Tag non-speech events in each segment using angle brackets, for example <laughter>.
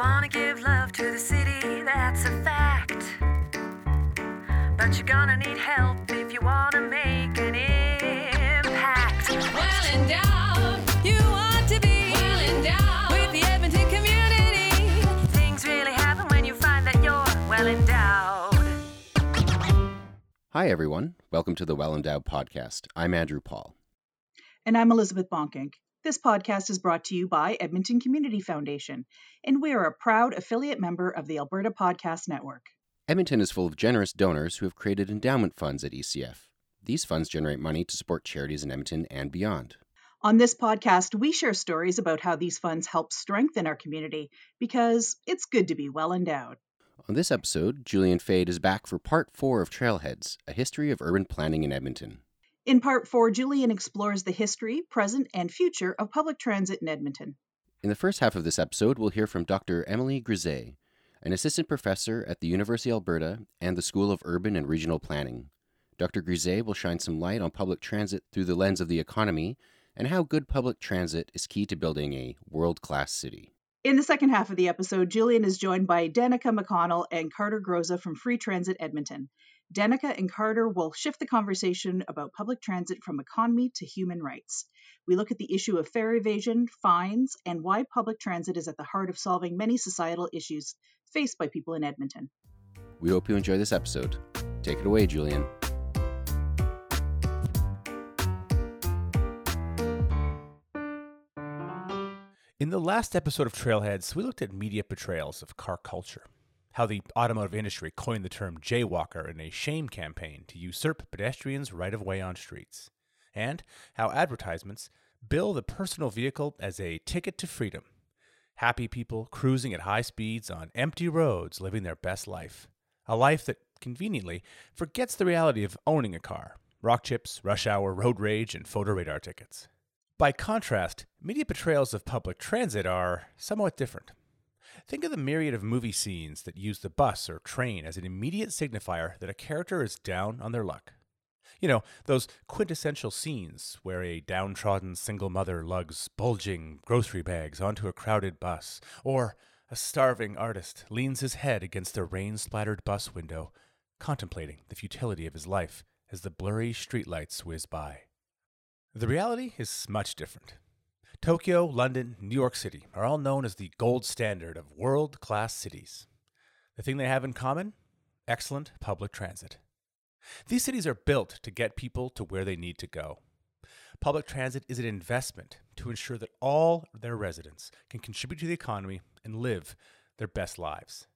wanna give love to the city, that's a fact. But you're gonna need help if you wanna make an impact. Well endowed, you want to be well endowed with the Edmonton community. Things really happen when you find that you're well endowed. Hi, everyone. Welcome to the Well Endowed Podcast. I'm Andrew Paul. And I'm Elizabeth Bonkink. This podcast is brought to you by Edmonton Community Foundation, and we are a proud affiliate member of the Alberta Podcast Network. Edmonton is full of generous donors who have created endowment funds at ECF. These funds generate money to support charities in Edmonton and beyond. On this podcast, we share stories about how these funds help strengthen our community because it's good to be well endowed. On this episode, Julian Faid is back for part four of Trailheads, a history of urban planning in Edmonton. In part four, Julian explores the history, present, and future of public transit in Edmonton. In the first half of this episode, we'll hear from Dr. Emily Grisé, an assistant professor at the University of Alberta and the School of Urban and Regional Planning. Dr. Grisé will shine some light on public transit through the lens of the economy and how good public transit is key to building a world class city. In the second half of the episode, Julian is joined by Danika McConnell and Carter Gorzitza from Free Transit Edmonton. Danika and Carter will shift the conversation about public transit from economy to human rights. We look at the issue of fare evasion, fines, and why public transit is at the heart of solving many societal issues faced by people in Edmonton. We hope you enjoy this episode. Take it away, Julian. In the last episode of Trailheads, we looked at media portrayals of car culture, how the automotive industry coined the term jaywalker in a shame campaign to usurp pedestrians' right of way on streets, and how advertisements bill the personal vehicle as a ticket to freedom. Happy people cruising at high speeds on empty roads, living their best life. A life that conveniently forgets the reality of owning a car rock chips, rush hour, road rage, and photo radar tickets. By contrast, media portrayals of public transit are somewhat different. Think of the myriad of movie scenes that use the bus or train as an immediate signifier that a character is down on their luck. You know, those quintessential scenes where a downtrodden single mother lugs bulging grocery bags onto a crowded bus, or a starving artist leans his head against a rain splattered bus window, contemplating the futility of his life as the blurry streetlights whiz by. The reality is much different. Tokyo, London, New York City are all known as the gold standard of world class cities. The thing they have in common? Excellent public transit. These cities are built to get people to where they need to go. Public transit is an investment to ensure that all their residents can contribute to the economy and live their best lives.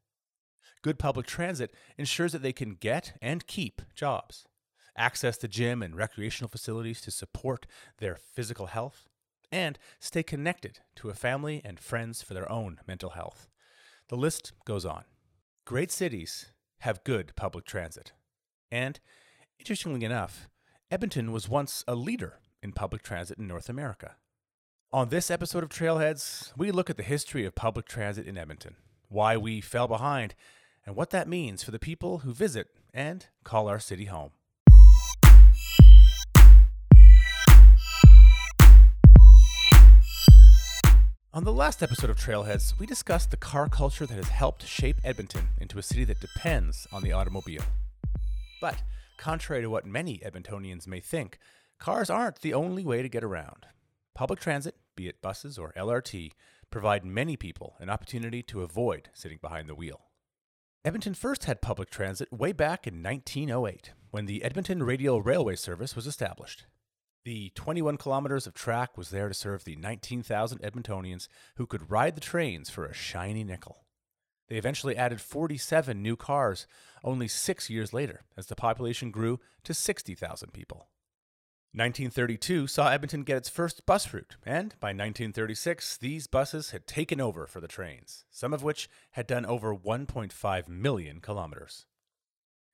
Good public transit ensures that they can get and keep jobs access to gym and recreational facilities to support their physical health, and stay connected to a family and friends for their own mental health. The list goes on. Great cities have good public transit. And, interestingly enough, Edmonton was once a leader in public transit in North America. On this episode of Trailheads, we look at the history of public transit in Edmonton, why we fell behind, and what that means for the people who visit and call our city home. On the last episode of Trailheads, we discussed the car culture that has helped shape Edmonton into a city that depends on the automobile. But, contrary to what many Edmontonians may think, cars aren't the only way to get around. Public transit, be it buses or LRT, provide many people an opportunity to avoid sitting behind the wheel. Edmonton first had public transit way back in 1908, when the Edmonton Radial Railway Service was established. The 21 kilometers of track was there to serve the 19,000 Edmontonians who could ride the trains for a shiny nickel. They eventually added 47 new cars only six years later as the population grew to 60,000 people. 1932 saw Edmonton get its first bus route, and by 1936, these buses had taken over for the trains, some of which had done over 1.5 million kilometers.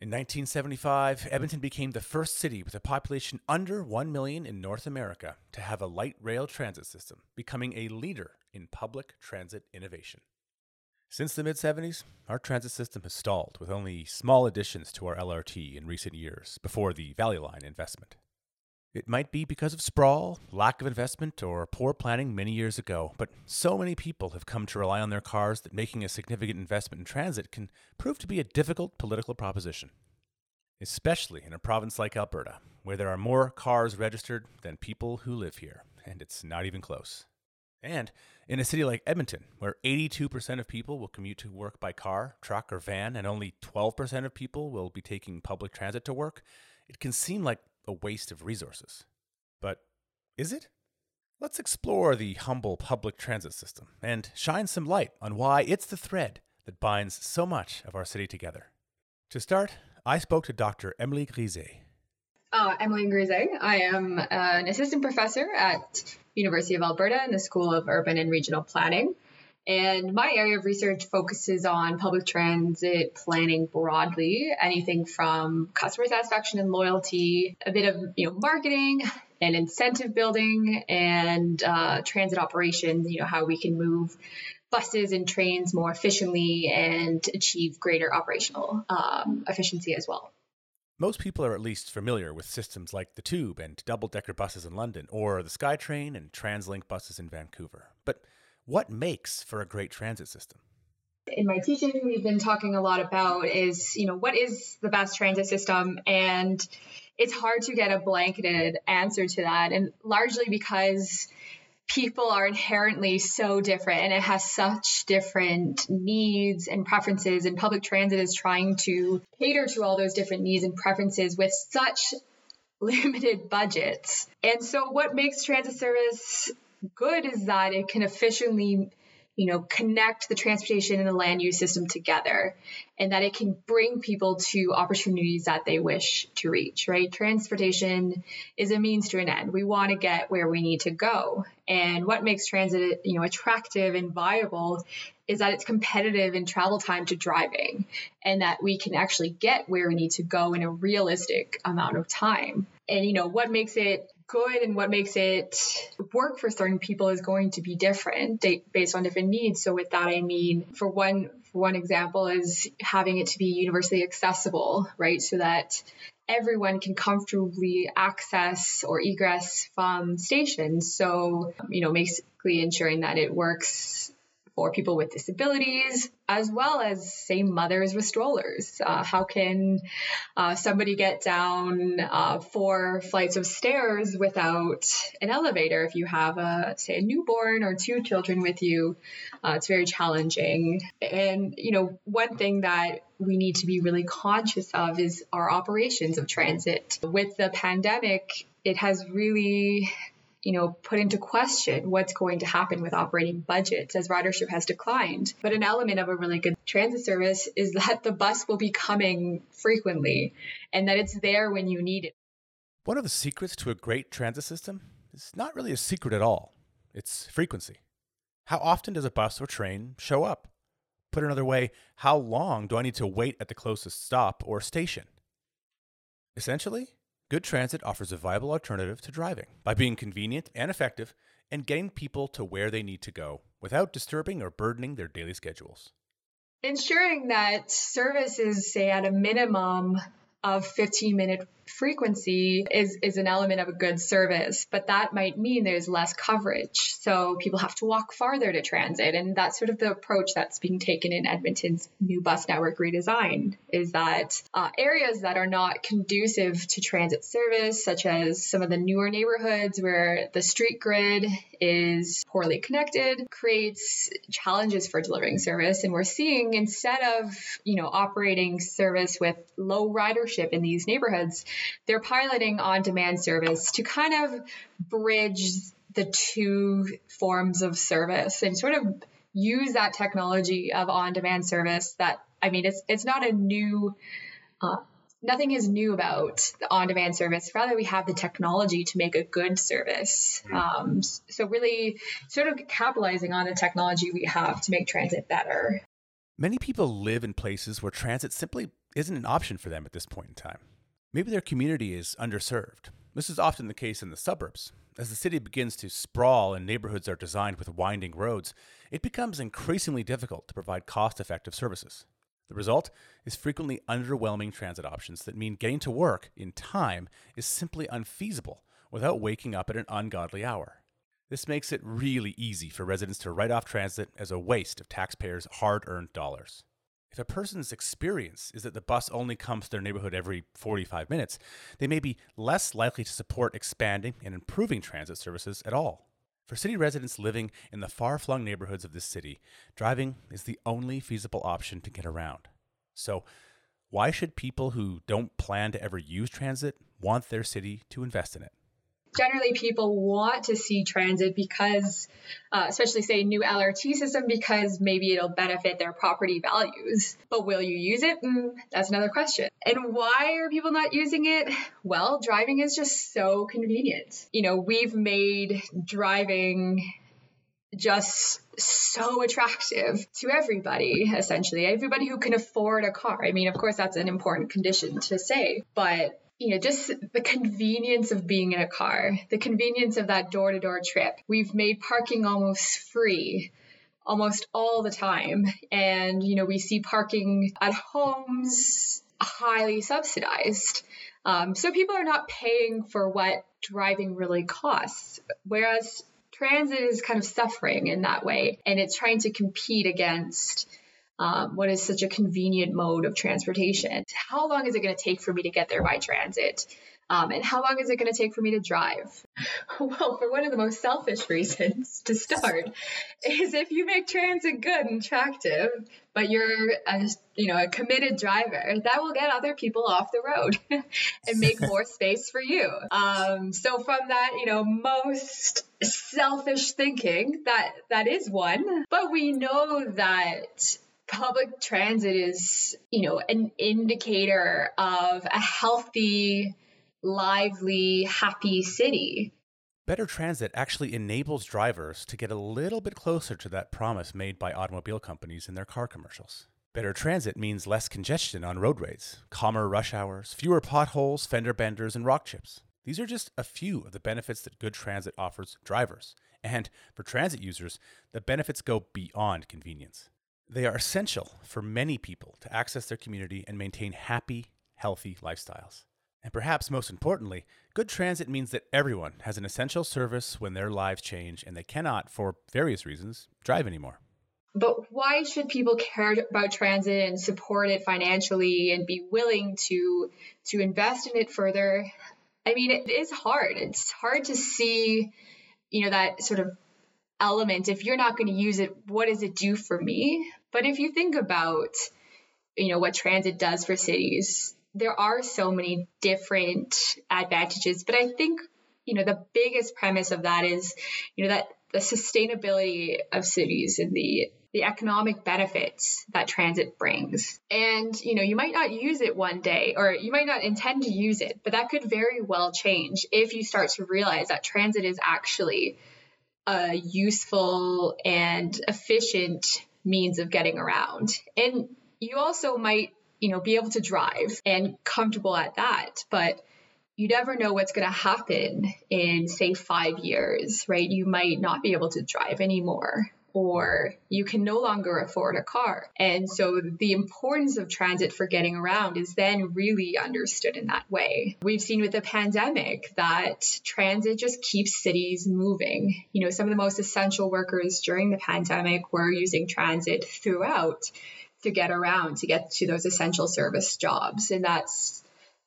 In 1975, Edmonton became the first city with a population under 1 million in North America to have a light rail transit system, becoming a leader in public transit innovation. Since the mid 70s, our transit system has stalled with only small additions to our LRT in recent years before the Valley Line investment. It might be because of sprawl, lack of investment, or poor planning many years ago, but so many people have come to rely on their cars that making a significant investment in transit can prove to be a difficult political proposition. Especially in a province like Alberta, where there are more cars registered than people who live here, and it's not even close. And in a city like Edmonton, where 82% of people will commute to work by car, truck, or van, and only 12% of people will be taking public transit to work, it can seem like a waste of resources. But is it? Let's explore the humble public transit system and shine some light on why it's the thread that binds so much of our city together. To start, I spoke to Dr. Emily Grisé. Uh, Emily Grisé. I am an assistant professor at University of Alberta in the School of Urban and Regional Planning. And my area of research focuses on public transit planning broadly, anything from customer satisfaction and loyalty, a bit of you know marketing and incentive building, and uh, transit operations. You know how we can move buses and trains more efficiently and achieve greater operational um, efficiency as well. Most people are at least familiar with systems like the Tube and double decker buses in London, or the SkyTrain and TransLink buses in Vancouver. But what makes for a great transit system? in my teaching we've been talking a lot about is you know what is the best transit system and it's hard to get a blanketed answer to that and largely because people are inherently so different and it has such different needs and preferences and public transit is trying to cater to all those different needs and preferences with such <laughs> limited budgets and so what makes transit service good is that it can efficiently you know connect the transportation and the land use system together and that it can bring people to opportunities that they wish to reach right? Transportation is a means to an end. We want to get where we need to go and what makes transit you know attractive and viable is that it's competitive in travel time to driving and that we can actually get where we need to go in a realistic amount of time. And you know what makes it good and what makes it work for certain people is going to be different based on different needs. So with that, I mean, for one, for one example is having it to be universally accessible, right? So that everyone can comfortably access or egress from stations. So, you know, basically ensuring that it works for people with disabilities, as well as, say, mothers with strollers. Uh, how can uh, somebody get down uh, four flights of stairs without an elevator if you have, a, say, a newborn or two children with you? Uh, it's very challenging. And, you know, one thing that we need to be really conscious of is our operations of transit. With the pandemic, it has really you know, put into question what's going to happen with operating budgets as ridership has declined. But an element of a really good transit service is that the bus will be coming frequently and that it's there when you need it. One of the secrets to a great transit system is not really a secret at all. It's frequency. How often does a bus or train show up? Put another way, how long do I need to wait at the closest stop or station? Essentially, Good Transit offers a viable alternative to driving by being convenient and effective and getting people to where they need to go without disturbing or burdening their daily schedules. Ensuring that service is, say, at a minimum of 15 minute frequency is, is an element of a good service, but that might mean there's less coverage. So people have to walk farther to transit. And that's sort of the approach that's being taken in Edmonton's new bus network redesign is that uh, areas that are not conducive to transit service, such as some of the newer neighborhoods where the street grid is poorly connected, creates challenges for delivering service. And we're seeing instead of, you know, operating service with low ridership in these neighborhoods, they're piloting on demand service to kind of bridge the two forms of service and sort of use that technology of on demand service that I mean it's it's not a new uh, nothing is new about the on demand service. Rather we have the technology to make a good service. Mm-hmm. um, so really sort of capitalizing on the technology we have to make transit better. Many people live in places where transit simply isn't an option for them at this point in time Maybe their community is underserved. This is often the case in the suburbs. As the city begins to sprawl and neighborhoods are designed with winding roads, it becomes increasingly difficult to provide cost effective services. The result is frequently underwhelming transit options that mean getting to work in time is simply unfeasible without waking up at an ungodly hour. This makes it really easy for residents to write off transit as a waste of taxpayers' hard earned dollars. If a person's experience is that the bus only comes to their neighborhood every 45 minutes, they may be less likely to support expanding and improving transit services at all. For city residents living in the far flung neighborhoods of this city, driving is the only feasible option to get around. So, why should people who don't plan to ever use transit want their city to invest in it? Generally people want to see transit because uh, especially say new lrt system because maybe it'll benefit their property values. But will you use it? Mm, that's another question. And why are people not using it? Well driving is just so convenient. You know we've made driving just so attractive to everybody essentially everybody who can afford a car. I mean of course that's an important condition to say but you know, just the convenience of being in a car, the convenience of that door to door trip. We've made parking almost free almost all the time. And, you know, we see parking at homes highly subsidized. Um, so people are not paying for what driving really costs. Whereas transit is kind of suffering in that way and it's trying to compete against um, what is such a convenient mode of transportation. How long is it going to take for me to get there by transit? Um, and how long is it going to take for me to drive? <laughs> Well, for one of the most selfish reasons to start is if you make transit good and attractive, but you're a, you know a committed driver, that will get other people off the road <laughs> and make <laughs> more space for you. Um, so from that, you know, most selfish thinking, that that is one. But we know that public transit is, you know, an indicator of a healthy, lively, happy city. Better transit actually enables drivers to get a little bit closer to that promise made by automobile companies in their car commercials. Better transit means less congestion on roadways, calmer rush hours, fewer potholes, fender benders, and rock chips. These are just a few of the benefits that good transit offers drivers. And for transit users, the benefits go beyond convenience. They are essential for many people to access their community and maintain happy, healthy lifestyles. And perhaps most importantly, good transit means that everyone has an essential service when their lives change and they cannot, for various reasons, drive anymore. But why should people care about transit and support it financially and be willing to to invest in it further? I mean, it is hard. It's hard to see, you know, that sort of element. If you're not going to use it, what does it do for me? But if you think about, you know, what transit does for cities, there are so many different advantages. But I think, you know, the biggest premise of that is, you know, that the sustainability of cities and the the economic benefits that transit brings. And, you know, you might not use it one day or you might not intend to use it, but that could very well change if you start to realize that transit is actually a useful and efficient means of getting around. And you also might, you know, be able to drive and comfortable at that, but you never know what's going to happen in say 5 years, right? You might not be able to drive anymore or you can no longer afford a car. And so the importance of transit for getting around is then really understood in that way. We've seen with the pandemic that transit just keeps cities moving. You know, some of the most essential workers during the pandemic were using transit throughout to get around, to get to those essential service jobs. And that's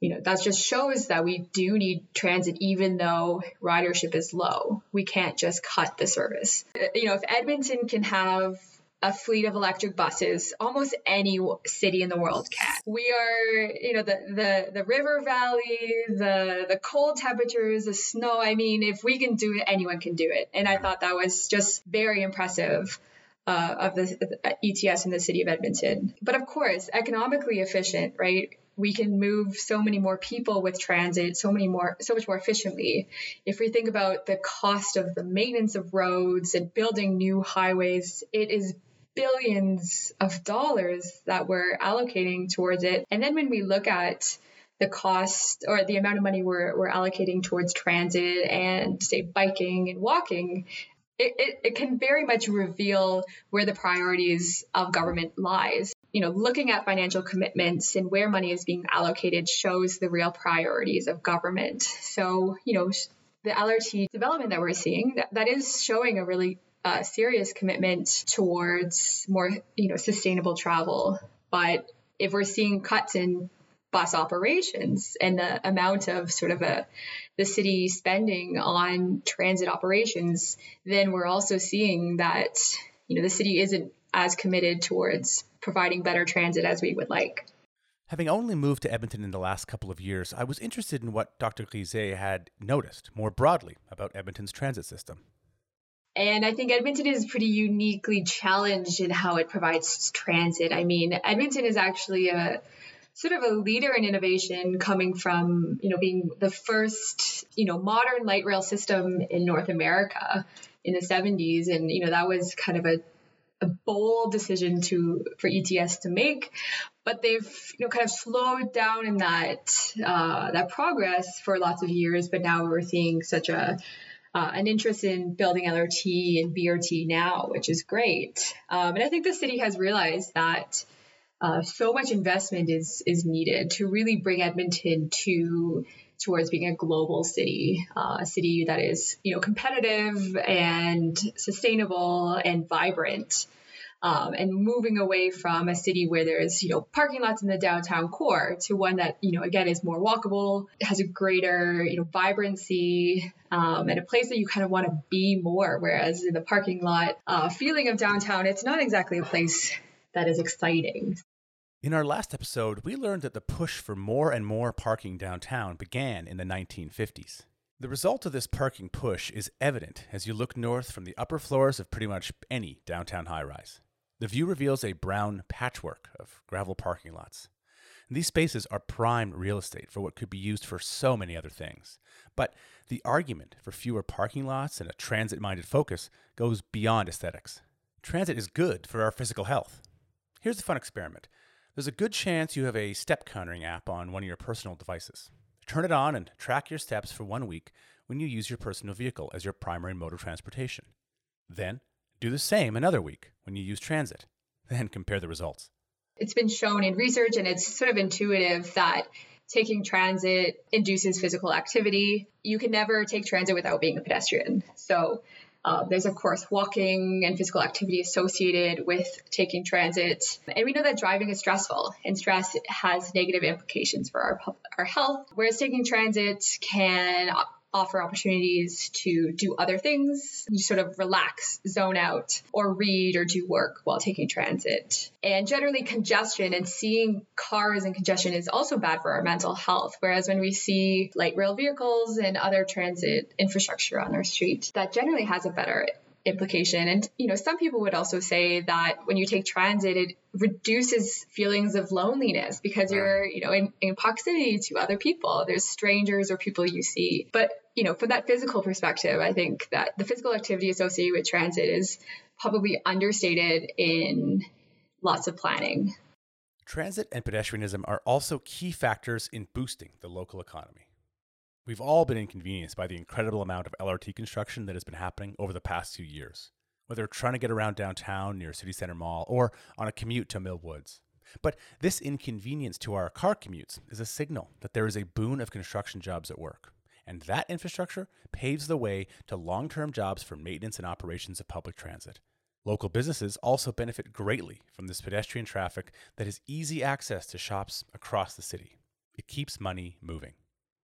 you know, that just shows that we do need transit even though ridership is low. We can't just cut the service. You know, if Edmonton can have a fleet of electric buses, almost any city in the world can. We are, you know, the the the river valley, the the cold temperatures, the snow. I mean, if we can do it, anyone can do it. And I thought that was just very impressive. Uh, of the, the ETS in the city of Edmonton. But of course, economically efficient, right? We can move so many more people with transit so many more so much more efficiently. If we think about the cost of the maintenance of roads and building new highways it is billions of dollars that we're allocating towards it. And then when we look at the cost or the amount of money we're, we're allocating towards transit and say biking and walking it, it, it, can very much reveal where the priorities of government lies you know, looking at financial commitments and where money is being allocated shows the real priorities of government. So, you know, the LRT development that we're seeing, that, that is showing a really uh, serious commitment towards more, you know, sustainable travel. But if we're seeing cuts in bus operations and the amount of sort of a the city spending on transit operations, then we're also seeing that you know the city isn't as committed towards providing better transit as we would like. Having only moved to Edmonton in the last couple of years, I was interested in what Dr. Grisé had noticed more broadly about Edmonton's transit system. And I think Edmonton is pretty uniquely challenged in how it provides transit. I mean, Edmonton is actually a sort of a leader in innovation coming from, you know, being the first, you know, modern light rail system in North America in the 70s. And, you know, that was kind of a a bold decision to for ETS to make, but they've you know kind of slowed down in that uh, that progress for lots of years. But now we're seeing such a uh, an interest in building LRT and BRT now, which is great. Um, and I think the city has realized that uh, so much investment is is needed to really bring Edmonton to towards being a global city, uh, a city that is you know competitive and sustainable and vibrant. Um, and moving away from a city where there's you know parking lots in the downtown core to one that you know again is more walkable has a greater you know vibrancy um, and a place that you kind of want to be more whereas in the parking lot uh, feeling of downtown it's not exactly a place that is exciting in our last episode, we learned that the push for more and more parking downtown began in the 1950s. The result of this parking push is evident as you look north from the upper floors of pretty much any downtown high rise. The view reveals a brown patchwork of gravel parking lots. These spaces are prime real estate for what could be used for so many other things. But the argument for fewer parking lots and a transit minded focus goes beyond aesthetics. Transit is good for our physical health. Here's a fun experiment there's a good chance you have a step countering app on one of your personal devices. Turn it on and track your steps for one week when you use your personal vehicle as your primary mode of transportation. Then, do the same another week when you use transit. <laughs> Then compare the results. It's been shown in research and it's sort of intuitive that taking transit induces physical activity. You can never take transit without being a pedestrian. So uh, there's, of course, walking and physical activity associated with taking transit. And we know that driving is stressful, and stress has negative implications for our, our health, whereas taking transit can offer opportunities to do other things. You sort of relax, zone out, or read or do work while taking transit. And generally, congestion and seeing cars and congestion is also bad for our mental health. Whereas when we see light rail vehicles and other transit infrastructure on our street, that generally has a better implication. And, you know, some people would also say that when you take transit, it reduces feelings of loneliness because you're, you know, in, in proximity to other people. There's strangers or people you see. But, you know, from that physical perspective, I think that the physical activity associated with transit is probably understated in lots of planning. Transit and pedestrianism are also key factors in boosting the local economy. We've all been inconvenienced by the incredible amount of LRT construction that has been happening over the past two years, whether trying to get around downtown near City Center Mall or on a commute to Mill Woods. But this inconvenience to our car commutes is a signal that there is a boon of construction jobs at work. And that infrastructure paves the way to long term jobs for maintenance and operations of public transit. Local businesses also benefit greatly from this pedestrian traffic that has easy access to shops across the city. It keeps money moving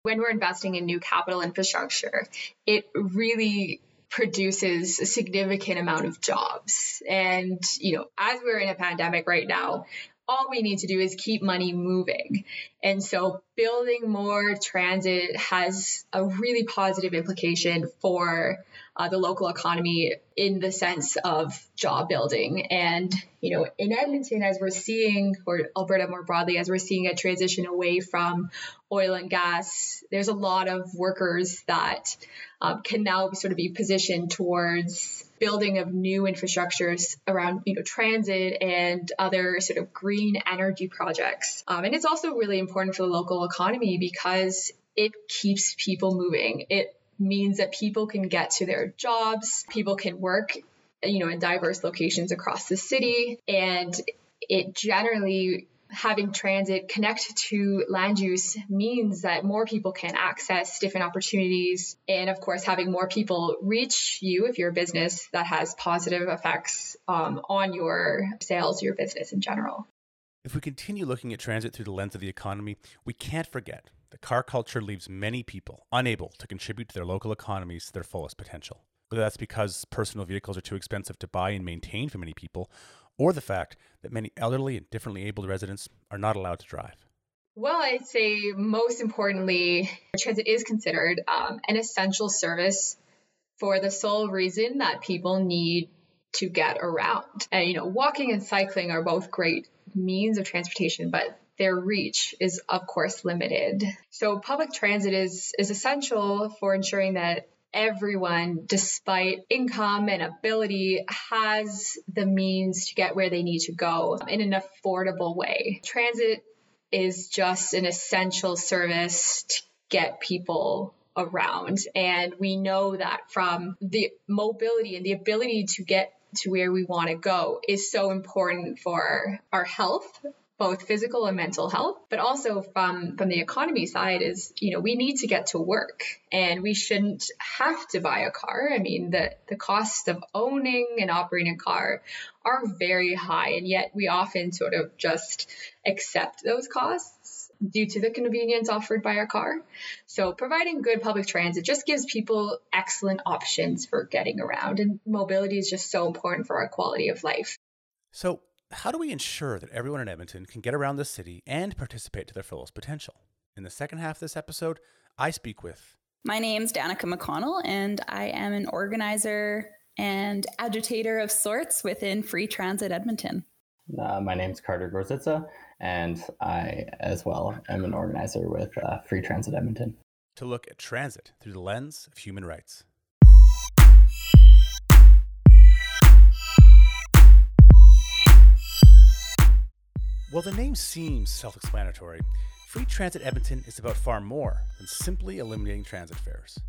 when we're investing in new capital infrastructure, it really produces a significant amount of jobs. And, you know, as we're in a pandemic right now, all we need to do is keep money moving. And so building more transit has a really positive implication for uh, the local economy in the sense of job building. And, you know, in Edmonton, as we're seeing, or Alberta more broadly, as we're seeing a transition away from oil and gas, there's a lot of workers that um, can now sort of be positioned towards building of new infrastructures around you know transit and other sort of green energy projects. Um, and it's also really important for the local economy because it keeps people moving. It means that people can get to their jobs people can work you know in diverse locations across the city and it generally having transit connect to land use means that more people can access different opportunities. And of course, having more people reach you if you're a business that has positive effects um, on your sales, your business in general. If we continue looking at transit through the lens of the economy, we can't forget that car culture leaves many people unable to contribute to their local economies to their fullest potential. Whether that's because personal vehicles are too expensive to buy and maintain for many people, or the fact that many elderly and differently abled residents are not allowed to drive? Well, I'd say most importantly, transit is considered um, an essential service for the sole reason that people need to get around. And, you know, walking and cycling are both great means of transportation, but their reach is, of course, limited. So, public transit is, is essential for ensuring that everyone, despite income and ability, has the means to get where they need to go in an affordable way. Transit is just an essential service to get people around. And we know that from the mobility and the ability to get to where we want to go is so important for our health both physical and mental health but also from from the economy side is you know we need to get to work and we shouldn't have to buy a car i mean the the cost of owning and operating a car are very high and yet we often sort of just accept those costs due to the convenience offered by our car. So, providing good public transit just gives people excellent options for getting around, and mobility is just so important for our quality of life. So, how do we ensure that everyone in Edmonton can get around the city and participate to their fullest potential? In the second half of this episode, I speak with. My name's Danika McConnell, and I am an organizer and agitator of sorts within Free Transit Edmonton. Uh, my name's Carter Gorzitza, and I, as well, am an organizer with uh, Free Transit Edmonton. To look at transit through the lens of human rights. While the name seems self explanatory, Free Transit Edmonton is about far more than simply eliminating transit fares.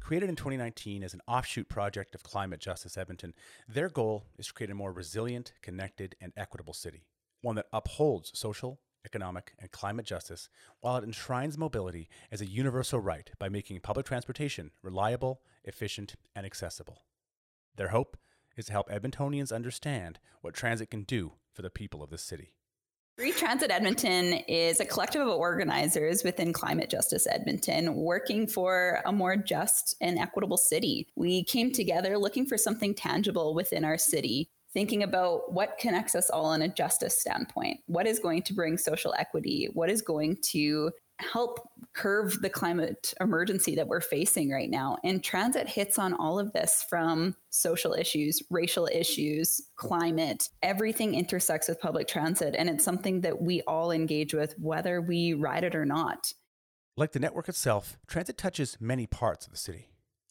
Created in 2019 as an offshoot project of Climate Justice Edmonton, their goal is to create a more resilient, connected, and equitable city, one that upholds social, economic, and climate justice while it enshrines mobility as a universal right by making public transportation reliable, efficient, and accessible. Their hope is to help Edmontonians understand what transit can do for the people of this city. Free Transit Edmonton is a collective of organizers within Climate Justice Edmonton working for a more just and equitable city. We came together looking for something tangible within our city, thinking about what connects us all in a justice standpoint. What is going to bring social equity? What is going to help curve the climate emergency that we're facing right now. And transit hits on all of this from social issues, racial issues, climate, everything intersects with public transit. And it's something that we all engage with, whether we ride it or not. Like the network itself, transit touches many parts of the city.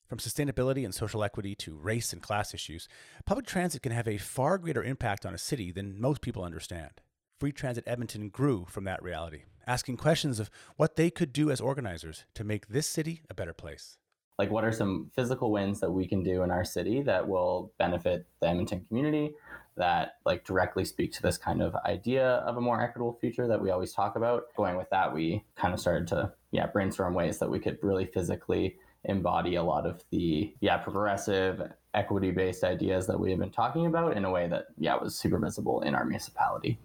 From sustainability and social equity to race and class issues, public transit can have a far greater impact on a city than most people understand. Free Transit Edmonton grew from that reality asking questions of what they could do as organizers to make this city a better place. Like, what are some physical wins that we can do in our city that will benefit the Edmonton community, that like directly speak to this kind of idea of a more equitable future that we always talk about? Going with that, we kind of started to, yeah, brainstorm ways that we could really physically embody a lot of the, yeah, progressive, equity based ideas that we have been talking about in a way that, yeah, was super visible in our municipality.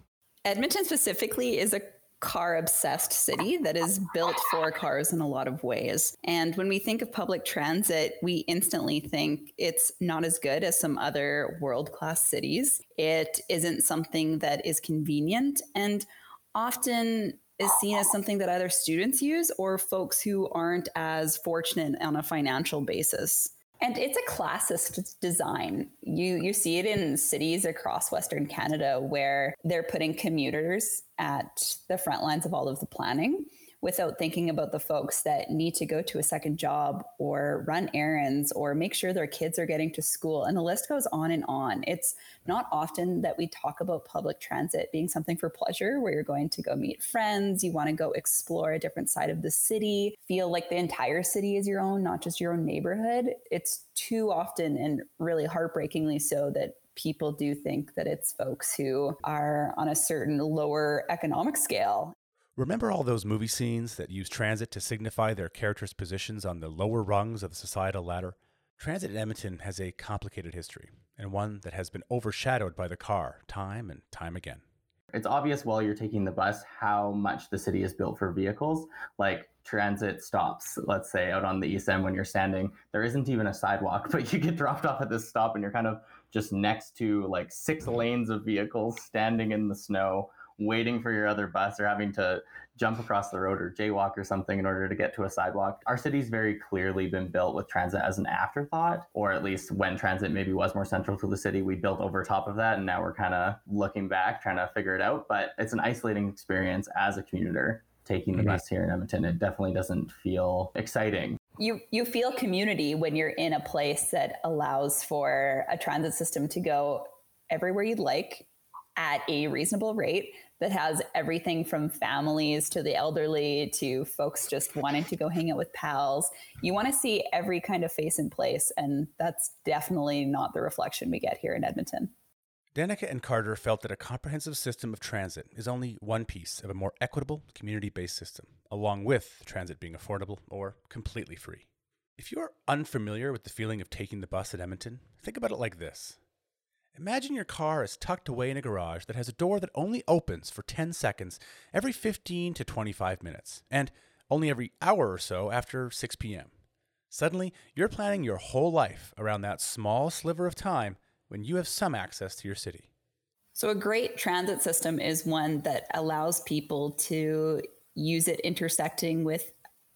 Edmonton specifically is a car obsessed city that is built for cars in a lot of ways. And when we think of public transit, we instantly think it's not as good as some other world class cities. It isn't something that is convenient and often is seen as something that either students use or folks who aren't as fortunate on a financial basis. And it's a classist design. You you see it in cities across Western Canada where they're putting commuters at the front lines of all of the planning without thinking about the folks that need to go to a second job or run errands or make sure their kids are getting to school. And the list goes on and on. It's not often that we talk about public transit being something for pleasure, where you're going to go meet friends, you want to go explore a different side of the city, feel like the entire city is your own, not just your own neighborhood. It's too often and really heartbreakingly so that people do think that it's folks who are on a certain lower economic scale. Remember all those movie scenes that use transit to signify their characters' positions on the lower rungs of the societal ladder? Transit in Edmonton has a complicated history, and one that has been overshadowed by the car time and time again. It's obvious while you're taking the bus how much the city is built for vehicles. Like transit stops, let's say out on the east end when you're standing, there isn't even a sidewalk, <laughs> but you get dropped off at this stop and you're kind of just next to like six lanes of vehicles standing in the snow waiting for your other bus or having to jump across the road or jaywalk or something in order to get to a sidewalk. Our city's very clearly been built with transit as an afterthought, or at least when transit maybe was more central to the city, we built over top of that. And now we're kind of looking back, trying to figure it out. But it's an isolating experience as a commuter taking the mm-hmm. bus here in Edmonton. It definitely doesn't feel exciting. You, you feel community when you're in a place that allows for a transit system to go everywhere you'd like at a reasonable rate that has everything from families to the elderly to folks just wanting to go hang out with pals. You want to see every kind of face in place, and that's definitely not the reflection we get here in Edmonton. Danika and Carter felt that a comprehensive system of transit is only one piece of a more equitable, community based system, along with transit being affordable or completely free. If you're unfamiliar with the feeling of taking the bus at Edmonton, think about it like this Imagine your car is tucked away in a garage that has a door that only opens for 10 seconds every 15 to 25 minutes, and only every hour or so after 6 p.m. Suddenly, you're planning your whole life around that small sliver of time when you have some access to your city. So, a great transit system is one that allows people to use it intersecting with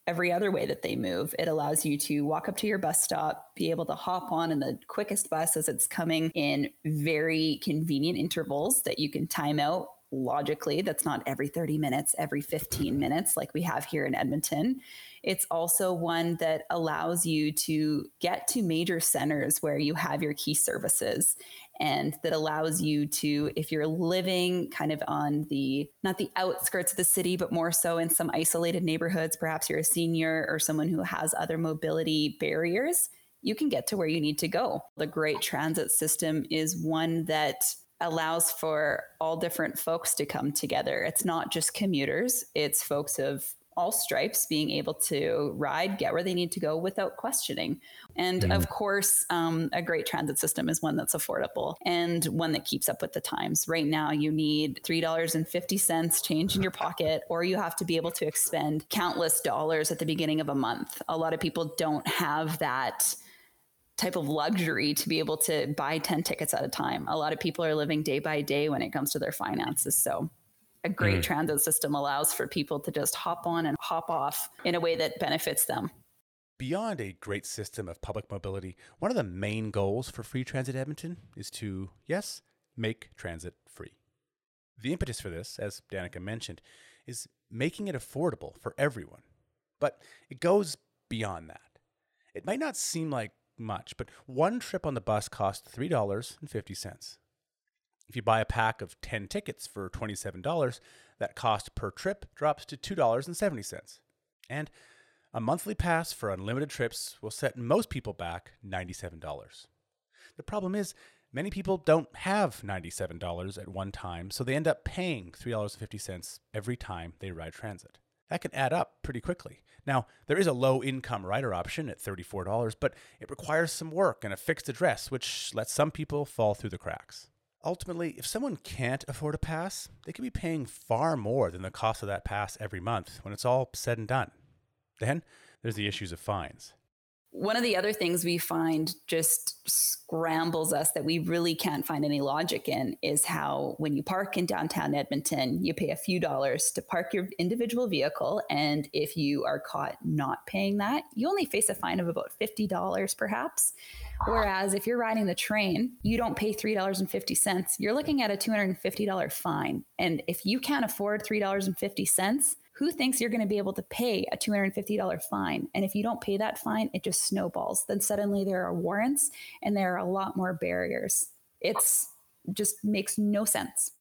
every other way that they move. It allows you to walk up to your bus stop, be able to hop on in the quickest bus as it's coming in very convenient intervals that you can time out logically. That's not every 30 minutes, every 15 minutes like we have here in Edmonton. It's also one that allows you to get to major centers where you have your key services and that allows you to, if you're living kind of on the, not the outskirts of the city, but more so in some isolated neighborhoods, perhaps you're a senior or someone who has other mobility barriers, you can get to where you need to go. The great transit system is one that allows for all different folks to come together. It's not just commuters, it's folks of all stripes being able to ride, get where they need to go without questioning. And mm. of course, um, a great transit system is one that's affordable and one that keeps up with the times. Right now, you need $3.50 change in your pocket, or you have to be able to expend countless dollars at the beginning of a month. A lot of people don't have that type of luxury to be able to buy 10 tickets at a time. A lot of people are living day by day when it comes to their finances. So a great mm. transit system allows for people to just hop on and hop off in a way that benefits them. Beyond a great system of public mobility, one of the main goals for Free Transit Edmonton is to, yes, make transit free. The impetus for this, as Danika mentioned, is making it affordable for everyone. But it goes beyond that. It might not seem like much, but one trip on the bus costs $3.50. If you buy a pack of 10 tickets for $27, that cost per trip drops to $2.70. And a monthly pass for unlimited trips will set most people back $97. The problem is, many people don't have $97 at one time, so they end up paying $3.50 every time they ride transit. That can add up pretty quickly. Now, there is a low income rider option at $34, but it requires some work and a fixed address, which lets some people fall through the cracks. Ultimately, if someone can't afford a pass, they could be paying far more than the cost of that pass every month when it's all said and done. Then there's the issues of fines. One of the other things we find just scrambles us that we really can't find any logic in is how when you park in downtown Edmonton, you pay a few dollars to park your individual vehicle. And if you are caught not paying that, you only face a fine of about $50 perhaps. Whereas if you're riding the train, you don't pay $3.50. You're looking at a $250 fine. And if you can't afford $3.50, who thinks you're going to be able to pay a $250 fine? And if you don't pay that fine, it just snowballs. Then suddenly there are warrants and there are a lot more barriers. It's just makes no sense.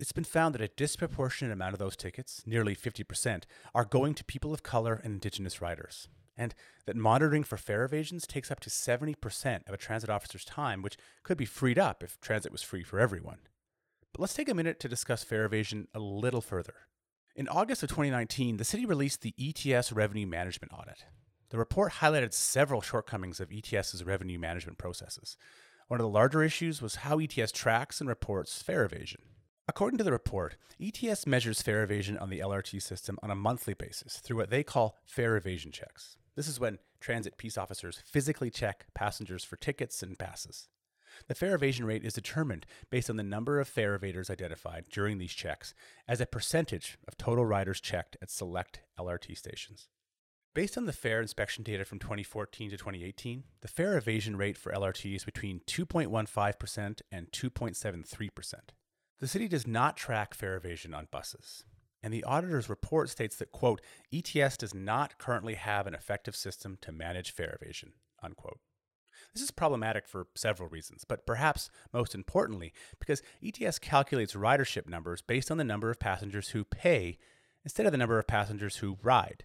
It's been found that a disproportionate amount of those tickets, nearly 50%, are going to people of color and Indigenous riders. and that monitoring for fare evasions takes up to 70% of a transit officer's time, which could be freed up if transit was free for everyone. But let's take a minute to discuss fare evasion a little further. In August of 2019, the city released the ETS Revenue Management Audit. The report highlighted several shortcomings of ETS's revenue management processes. One of the larger issues was how ETS tracks and reports fare evasion. According to the report, ETS measures fare evasion on the LRT system on a monthly basis through what they call fare evasion checks. This is when transit peace officers physically check passengers for tickets and passes. The fare evasion rate is determined based on the number of fare evaders identified during these checks as a percentage of total riders checked at select LRT stations. Based on the fare inspection data from 2014 to 2018, the fare evasion rate for LRT is between 2.15% and 2.73%. The city does not track fare evasion on buses, and the auditor's report states that, quote, ETS does not currently have an effective system to manage fare evasion, unquote. This is problematic for several reasons, but perhaps most importantly, because ETS calculates ridership numbers based on the number of passengers who pay instead of the number of passengers who ride.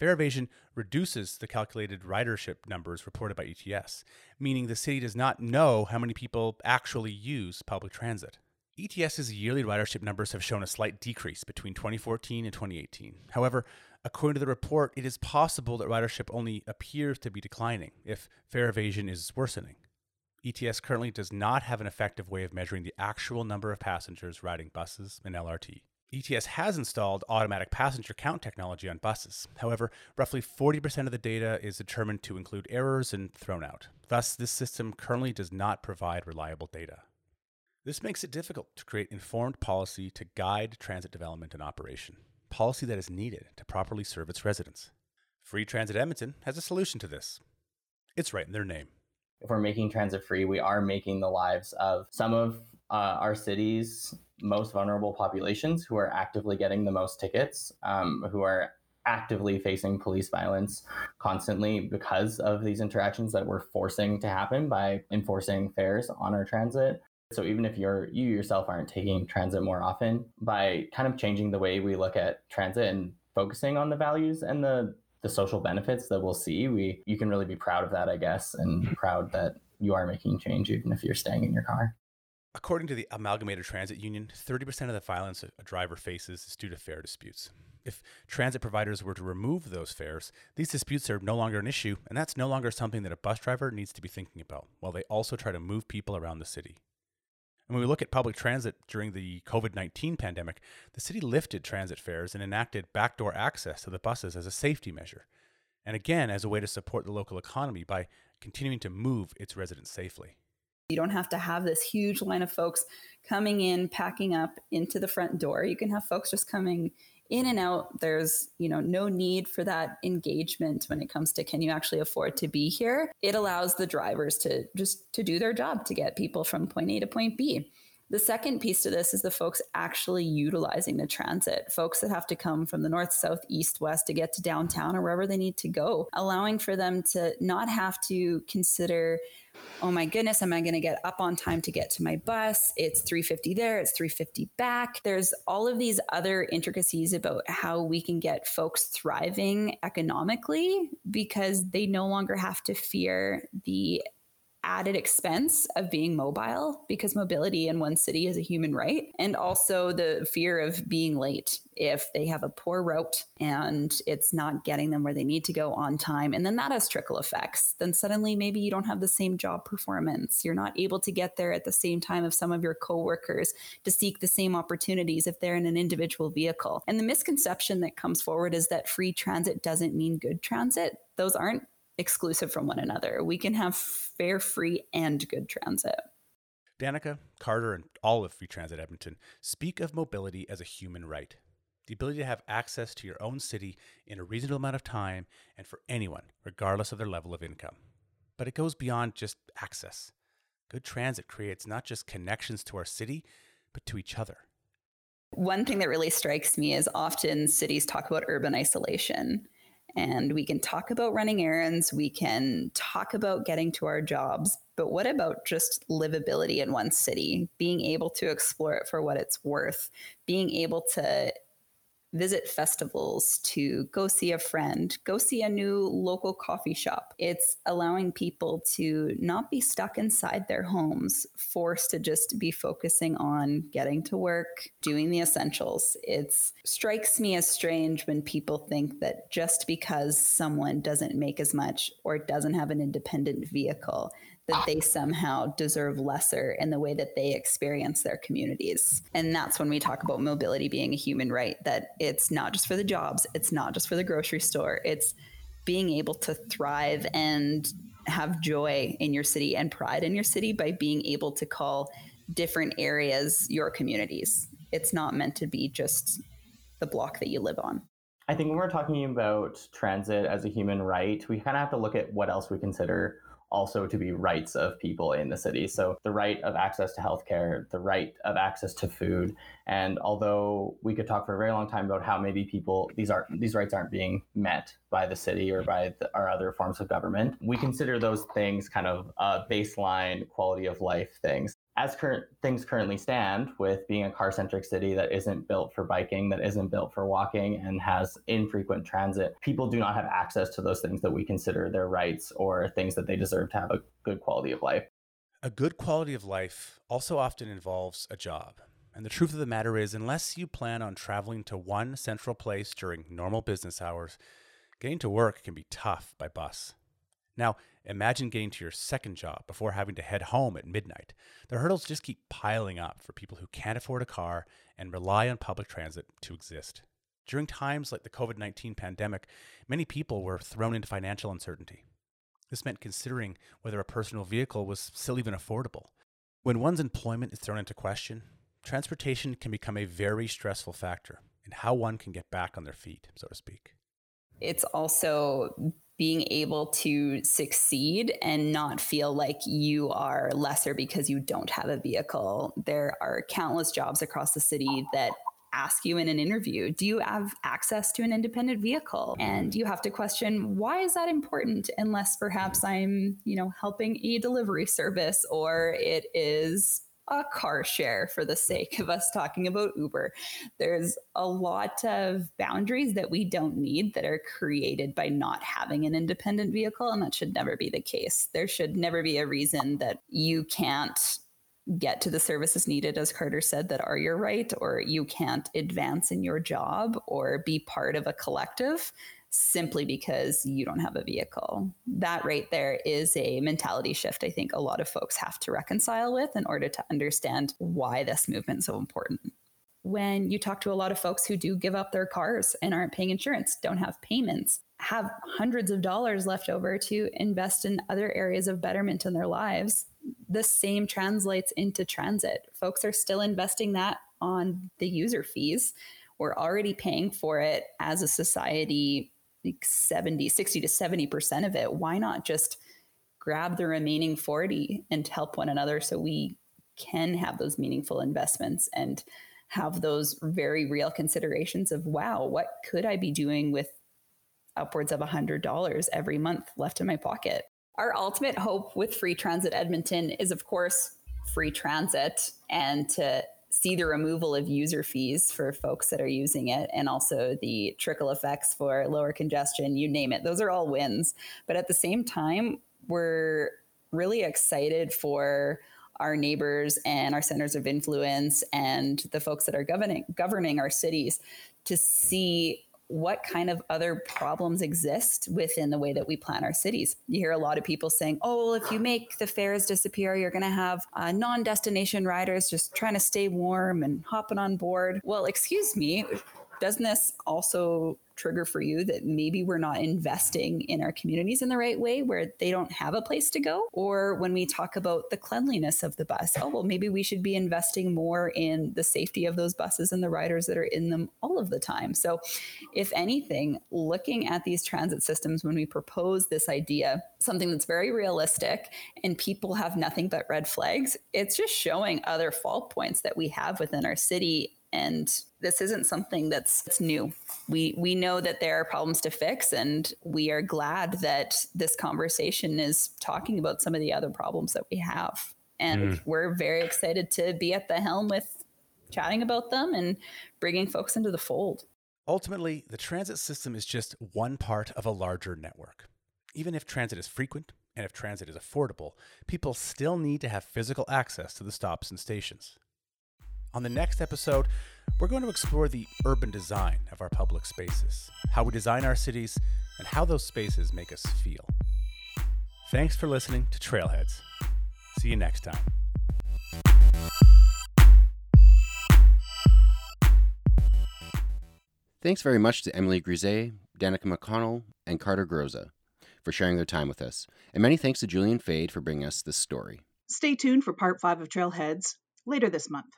Fare evasion reduces the calculated ridership numbers reported by ETS, meaning the city does not know how many people actually use public transit. ETS's yearly ridership numbers have shown a slight decrease between 2014 and 2018. However, According to the report, it is possible that ridership only appears to be declining if fare evasion is worsening. ETS currently does not have an effective way of measuring the actual number of passengers riding buses and LRT. ETS has installed automatic passenger count technology on buses. However, roughly 40% of the data is determined to include errors and thrown out. Thus, this system currently does not provide reliable data. This makes it difficult to create informed policy to guide transit development and operation policy that is needed to properly serve its residents. Free Transit Edmonton has a solution to this. It's right in their name. If we're making transit free, we are making the lives of some of uh, our city's most vulnerable populations who are actively getting the most tickets, um, who are actively facing police violence constantly because of these interactions that we're forcing to happen by enforcing fares on our transit. So even if you're you yourself aren't taking transit more often, by kind of changing the way we look at transit and focusing on the values and the the social benefits that we'll see, we you can really be proud of that, I guess, and hmm. proud that you are making change even if you're staying in your car. According to the Amalgamated Transit Union, 30% of the violence a driver faces is due to fare disputes. If transit providers were to remove those fares, these disputes are no longer an issue, and that's no longer something that a bus driver needs to be thinking about while they also try to move people around the city. And when we look at public transit during the COVID 19 pandemic, the city lifted transit fares and enacted backdoor access to the buses as a safety measure, and again as a way to support the local economy by continuing to move its residents safely. You don't have to have this huge line of folks coming in, packing up into the front door. You can have folks just coming in and out. There's you know no need for that engagement when it comes to can you actually afford to be here? It allows the drivers to just to do their job to get people from point a to point b the second piece to this is the folks actually utilizing the transit, folks that have to come from the north, south, east, west to get to downtown or wherever they need to go, allowing for them to not have to consider oh my goodness, am I going to get up on time to get to my bus? It's 350 there, it's 350 back. There's all of these other intricacies about how we can get folks thriving economically because they no longer have to fear the added expense of being mobile because mobility in one city is a human right. And also the fear of being late if they have a poor route and it's not getting them where they need to go on time. And then that has trickle effects. Then suddenly maybe you don't have the same job performance. You're not able to get there at the same time of some of your coworkers to seek the same opportunities if they're in an individual vehicle. And the misconception that comes forward is that free transit doesn't mean good transit. Those aren't exclusive from one another. We can have fare free and good transit. Danika, Carter, and all of Free Transit Edmonton speak of mobility as a human right. The ability to have access to your own city in a reasonable amount of time and for anyone, regardless of their level of income. But it goes beyond just access. Good transit creates not just connections to our city, but to each other. One thing that really strikes me is often cities talk about urban isolation and we can talk about running errands, we can talk about getting to our jobs, but what about just livability in one city, being able to explore it for what it's worth, being able to visit festivals, to go see a friend, go see a new local coffee shop. It's allowing people to not be stuck inside their homes, forced to just be focusing on getting to work, doing the essentials. It strikes me as strange when people think that just because someone doesn't make as much or doesn't have an independent vehicle, that they somehow deserve lesser in the way that they experience their communities. And that's when we talk about mobility being a human right, that it's not just for the jobs, it's not just for the grocery store, it's being able to thrive and have joy in your city and pride in your city by being able to call different areas your communities. It's not meant to be just the block that you live on. I think when we're talking about transit as a human right, we kind of have to look at what else we consider also to be rights of people in the city. So the right of access to healthcare, the right of access to food. And although we could talk for a very long time about how maybe people these are these rights aren't being met by the city or by the, our other forms of government, we consider those things kind of baseline quality of life things as current things currently stand with being a car centric city that isn't built for biking that isn't built for walking and has infrequent transit people do not have access to those things that we consider their rights or things that they deserve to have a good quality of life. A good quality of life also often involves a job. And the truth of the matter is unless you plan on traveling to one central place during normal business hours getting to work can be tough by bus. Now, imagine getting to your second job before having to head home at midnight. The hurdles just keep piling up for people who can't afford a car and rely on public transit to exist. During times like the COVID 19 pandemic, many people were thrown into financial uncertainty. This meant considering whether a personal vehicle was still even affordable. When one's employment is thrown into question, transportation can become a very stressful factor in how one can get back on their feet, so to speak. It's also being able to succeed and not feel like you are lesser because you don't have a vehicle. There are countless jobs across the city that ask you in an interview do you have access to an independent vehicle and you have to question why is that important unless perhaps i'm you know helping a delivery service or it is a car share for the sake of us talking about Uber. There's a lot of boundaries that we don't need that are created by not having an independent vehicle, and that should never be the case. There should never be a reason that you can't get to the services needed, as Carter said, that are your right, or you can't advance in your job or be part of a collective simply because you don't have a vehicle. That right there is a mentality shift I think a lot of folks have to reconcile with in order to understand why this movement is so important. When you talk to a lot of folks who do give up their cars and aren't paying insurance, don't have payments, have hundreds of dollars left over to invest in other areas of betterment in their lives, the same translates into transit. Folks are still investing that on the user fees. We're already paying for it as a society like 70, 60 to 70% of it, why not just grab the remaining 40 and help one another so we can have those meaningful investments and have those very real considerations of wow, what could I be doing with upwards of $100 every month left in my pocket? Our ultimate hope with Free Transit Edmonton is, of course, free transit and to see the removal of user fees for folks that are using it and also the trickle effects for lower congestion, you name it. Those are all wins. But at the same time, we're really excited for our neighbors and our centers of influence and the folks that are governing governing our cities to see what kind of other problems exist within the way that we plan our cities. You hear a lot of people saying, oh, well, if you make the fares disappear, you're going to have uh, non destination riders just trying to stay warm and hopping on board. Well, excuse me, doesn't this also trigger for you that maybe we're not investing in our communities in the right way where they don't have a place to go? Or when we talk about the cleanliness of the bus, oh, well, maybe we should be investing more in the safety of those buses and the riders that are in them all of the time. So, if anything, looking at these transit systems when we propose this idea, something that's very realistic and people have nothing but red flags, it's just showing other fault points that we have within our city and this isn't something that's, that's new. We we know that there are problems to fix, and we are glad that this conversation is talking about some of the other problems that we have. And mm. we're very excited to be at the helm with chatting about them and bringing folks into the fold. Ultimately, the transit system is just one part of a larger network. Even if transit is frequent and if transit is affordable, people still need to have physical access to the stops and stations. On the next episode, we're going to explore the urban design of our public spaces, how we design our cities, and how those spaces make us feel. Thanks for listening to Trailheads. See you next time. Thanks very much to Emily Grisé, Danika McConnell, and Carter Gorzitza for sharing their time with us. And many thanks to Julian Faid for bringing us this story. Stay tuned for part five of Trailheads later this month.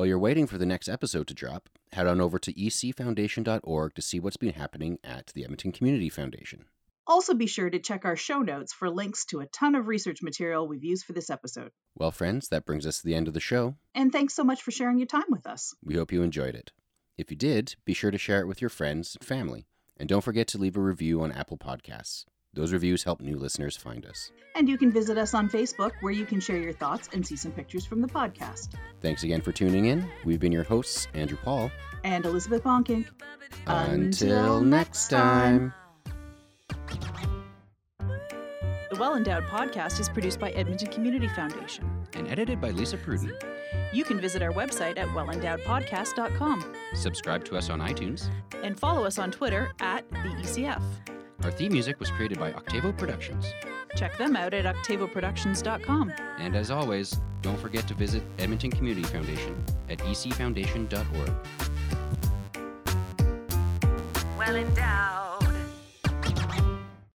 While you're waiting for the next episode to drop, head on over to ecfoundation.org to see what's been happening at the Edmonton Community Foundation. Also, be sure to check our show notes for links to a ton of research material we've used for this episode. Well, friends, that brings us to the end of the show. And thanks so much for sharing your time with us. We hope you enjoyed it. If you did, be sure to share it with your friends and family. And don't forget to leave a review on Apple Podcasts. Those reviews help new listeners find us. And you can visit us on Facebook where you can share your thoughts and see some pictures from the podcast. Thanks again for tuning in. We've been your hosts, Andrew Paul. And Elizabeth Bonkink. Until next time. The Well Endowed podcast is produced by Edmonton Community Foundation. And edited by Lisa Pruden. You can visit our website at wellendowedpodcast.com Subscribe to us on iTunes. and follow us on Twitter at the ECF. Our theme music was created by Octavo Productions. Check them out at octavoproductions.com. And as always, don't forget to visit Edmonton Community Foundation at ecfoundation.org. Well endowed.